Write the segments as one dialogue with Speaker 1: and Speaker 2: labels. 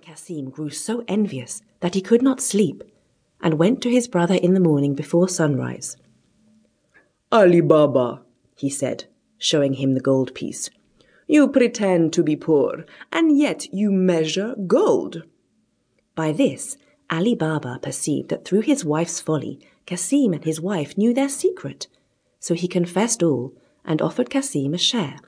Speaker 1: Cassim grew so envious that he could not sleep, and went to his brother in the morning before sunrise.
Speaker 2: Ali Baba, he said, showing him the gold piece, you pretend to be poor, and yet you measure gold.
Speaker 1: By this, Ali Baba perceived that through his wife's folly, Cassim and his wife knew their secret. So he confessed all and offered Cassim a share.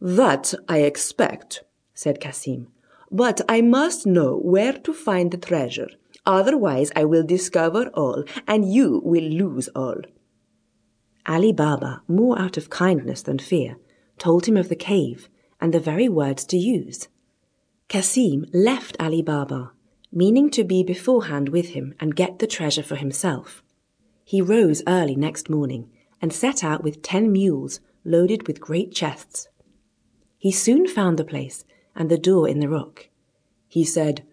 Speaker 2: That I expect, said Cassim, but I must know where to find the treasure. Otherwise, I will discover all, and you will lose all.
Speaker 1: Ali Baba, more out of kindness than fear, told him of the cave and the very words to use. Cassim left Ali Baba, meaning to be beforehand with him and get the treasure for himself. He rose early next morning and set out with ten mules loaded with great chests. He soon found the place and the door in the rock. He said,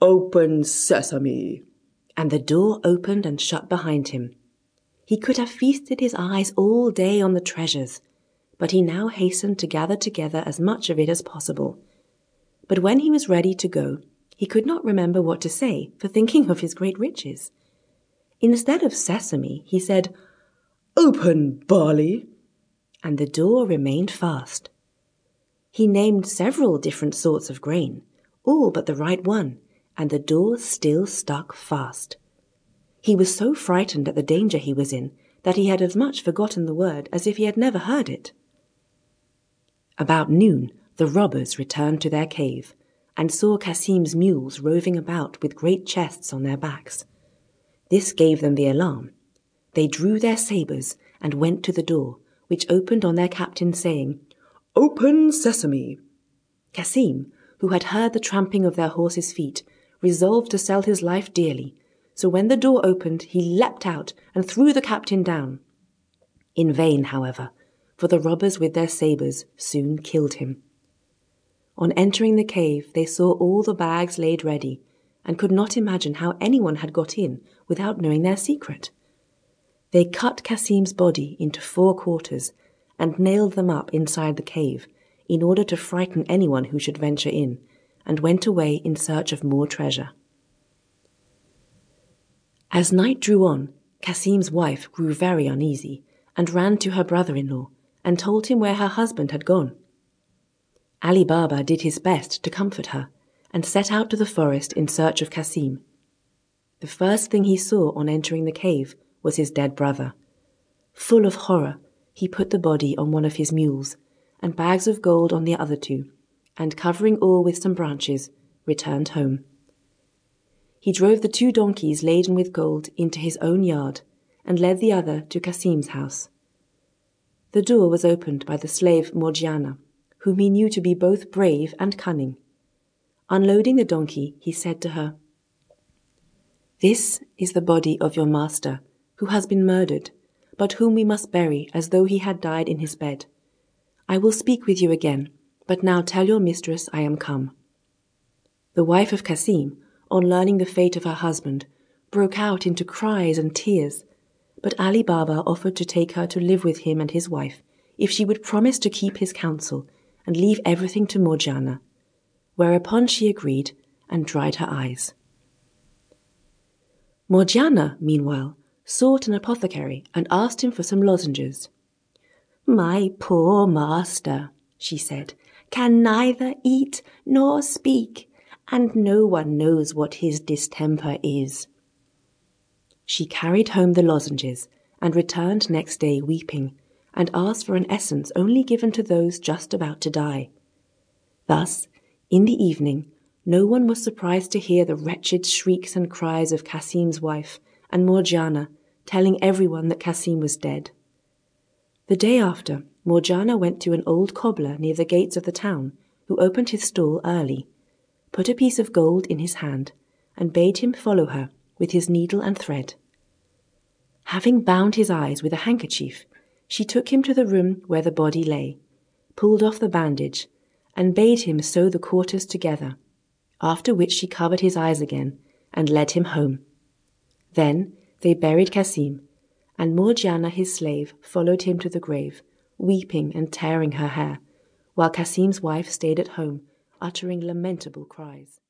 Speaker 1: Open sesame! And the door opened and shut behind him. He could have feasted his eyes all day on the treasures, but he now hastened to gather together as much of it as possible. But when he was ready to go, he could not remember what to say for thinking of his great riches. Instead of sesame, he said,
Speaker 2: Open, barley!
Speaker 1: And the door remained fast. He named several different sorts of grain, all but the right one, and the door still stuck fast. He was so frightened at the danger he was in that he had as much forgotten the word as if he had never heard it. About noon, the robbers returned to their cave and saw Cassim's mules roving about with great chests on their backs. This gave them the alarm. They drew their sabres and went to the door, which opened on their captain, saying,
Speaker 2: Open sesame!
Speaker 1: Cassim, who had heard the tramping of their horses' feet, resolved to sell his life dearly so when the door opened, he leapt out and threw the captain down. In vain, however, for the robbers with their sabres soon killed him. On entering the cave, they saw all the bags laid ready, and could not imagine how anyone had got in without knowing their secret. They cut Cassim's body into four quarters and nailed them up inside the cave in order to frighten anyone who should venture in, and went away in search of more treasure. As night drew on, Cassim's wife grew very uneasy and ran to her brother in law and told him where her husband had gone. Ali Baba did his best to comfort her and set out to the forest in search of Cassim. The first thing he saw on entering the cave was his dead brother. Full of horror, he put the body on one of his mules and bags of gold on the other two, and covering all with some branches, returned home he drove the two donkeys laden with gold into his own yard and led the other to Cassim's house. The door was opened by the slave Morgiana, whom he knew to be both brave and cunning. Unloading the donkey, he said to her, This is the body of your master, who has been murdered, but whom we must bury as though he had died in his bed. I will speak with you again, but now tell your mistress I am come. The wife of Cassim, on learning the fate of her husband, broke out into cries and tears, but Ali Baba offered to take her to live with him and his wife if she would promise to keep his counsel and leave everything to Morgiana, whereupon she agreed and dried her eyes. Morgiana, meanwhile, sought an apothecary and asked him for some lozenges. My poor master, she said, can neither eat nor speak and no one knows what his distemper is. She carried home the lozenges and returned next day weeping, and asked for an essence only given to those just about to die. Thus, in the evening, no one was surprised to hear the wretched shrieks and cries of Cassim's wife and Morgiana telling everyone that Cassim was dead. The day after, Morgiana went to an old cobbler near the gates of the town, who opened his stall early put a piece of gold in his hand, and bade him follow her with his needle and thread. Having bound his eyes with a handkerchief, she took him to the room where the body lay, pulled off the bandage, and bade him sew the quarters together, after which she covered his eyes again and led him home. Then they buried Cassim, and Morgiana his slave followed him to the grave, weeping and tearing her hair, while Cassim's wife stayed at home uttering lamentable cries.